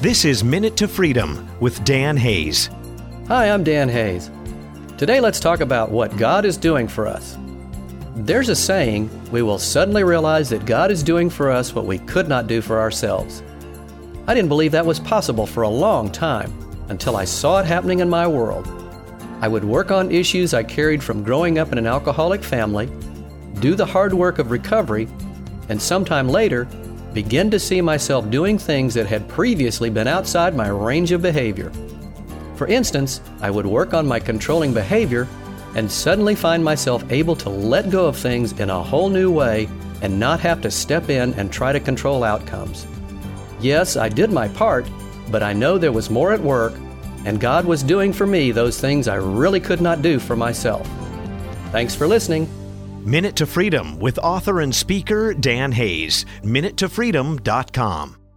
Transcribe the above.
This is Minute to Freedom with Dan Hayes. Hi, I'm Dan Hayes. Today, let's talk about what God is doing for us. There's a saying, we will suddenly realize that God is doing for us what we could not do for ourselves. I didn't believe that was possible for a long time until I saw it happening in my world. I would work on issues I carried from growing up in an alcoholic family, do the hard work of recovery, and sometime later begin to see myself doing things that had previously been outside my range of behavior. For instance, I would work on my controlling behavior and suddenly find myself able to let go of things in a whole new way and not have to step in and try to control outcomes. Yes, I did my part, but I know there was more at work, and God was doing for me those things I really could not do for myself. Thanks for listening. Minute to Freedom with author and speaker Dan Hayes. MinuteToFreedom.com.